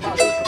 From us.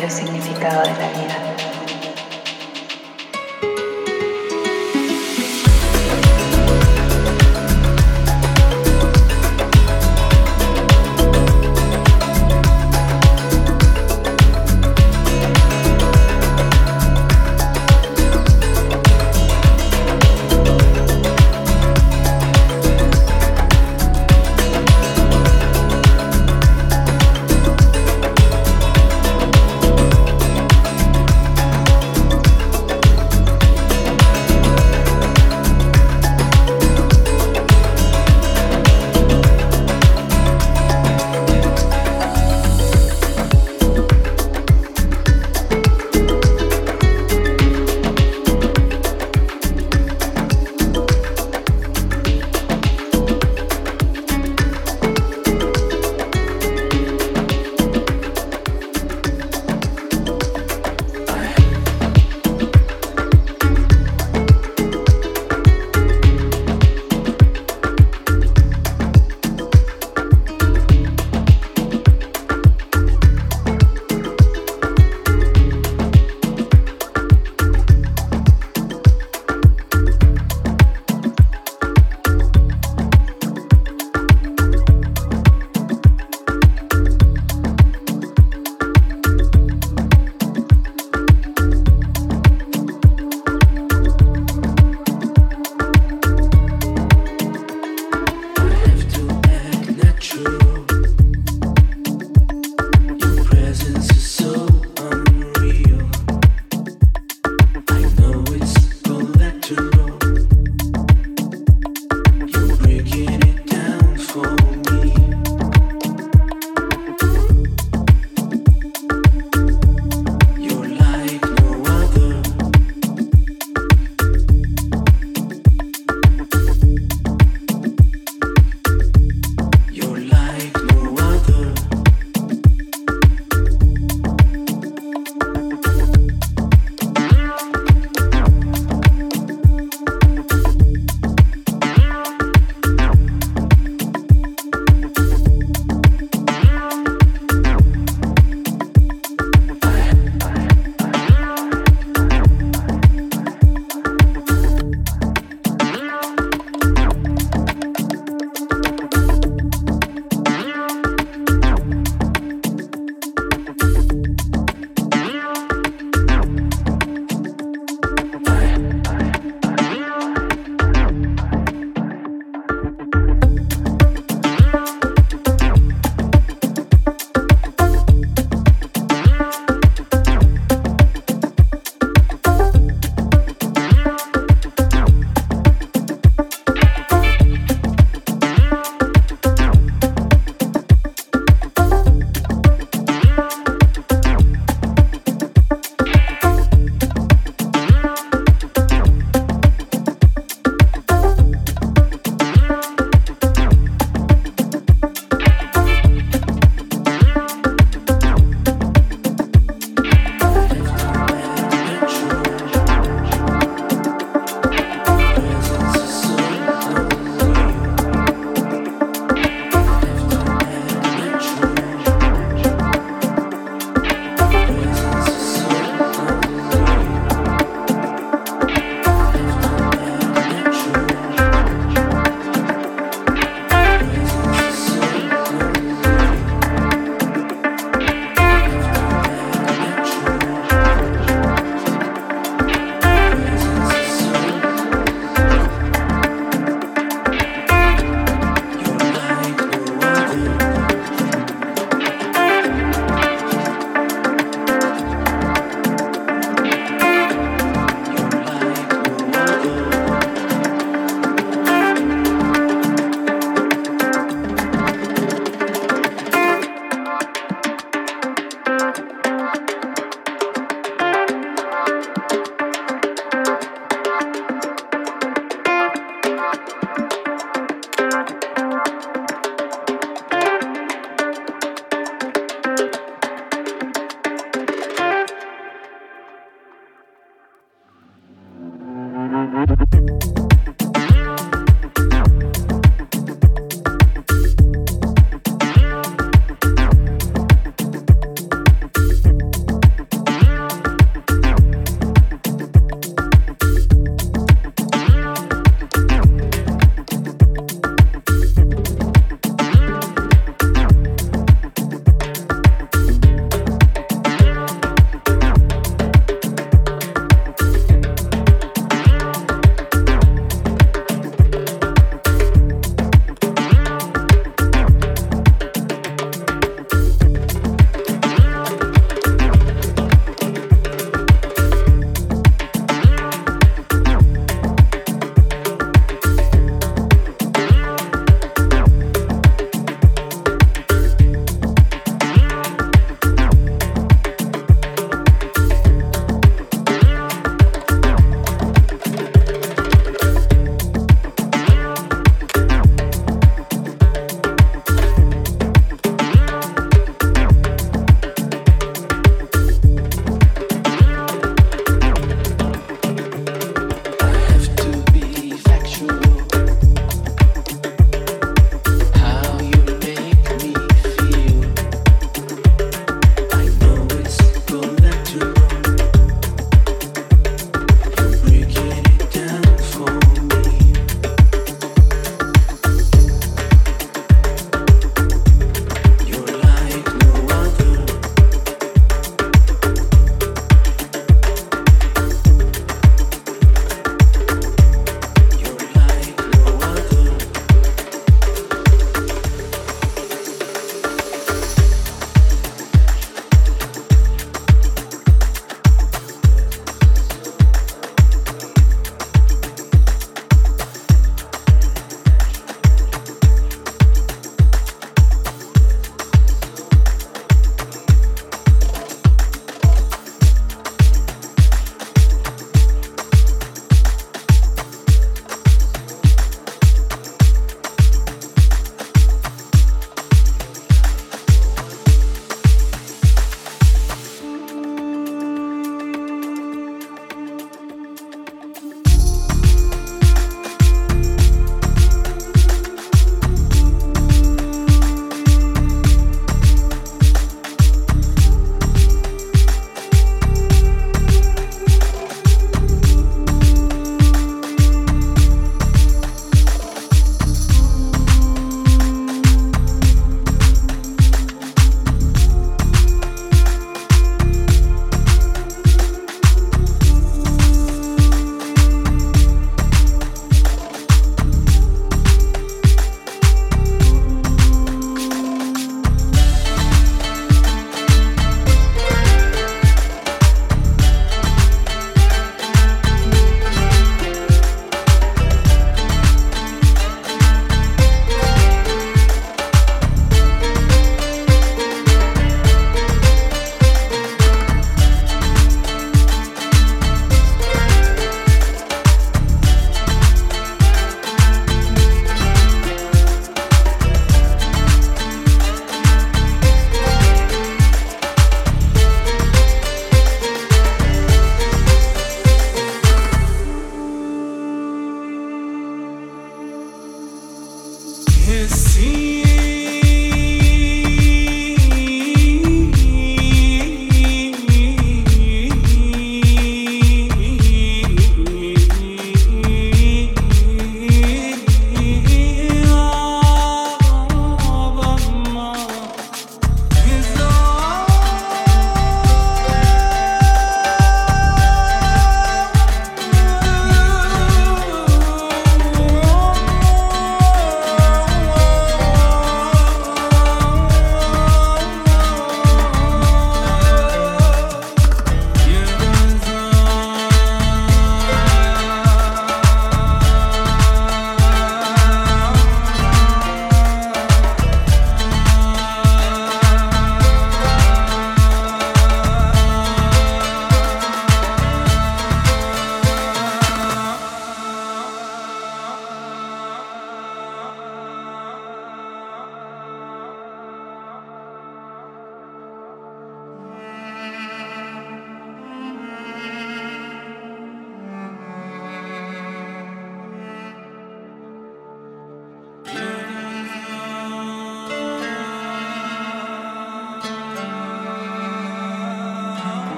Verdadero significado de la vida.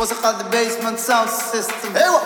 موسيقى البيسمنت ساوند سيستم ايوا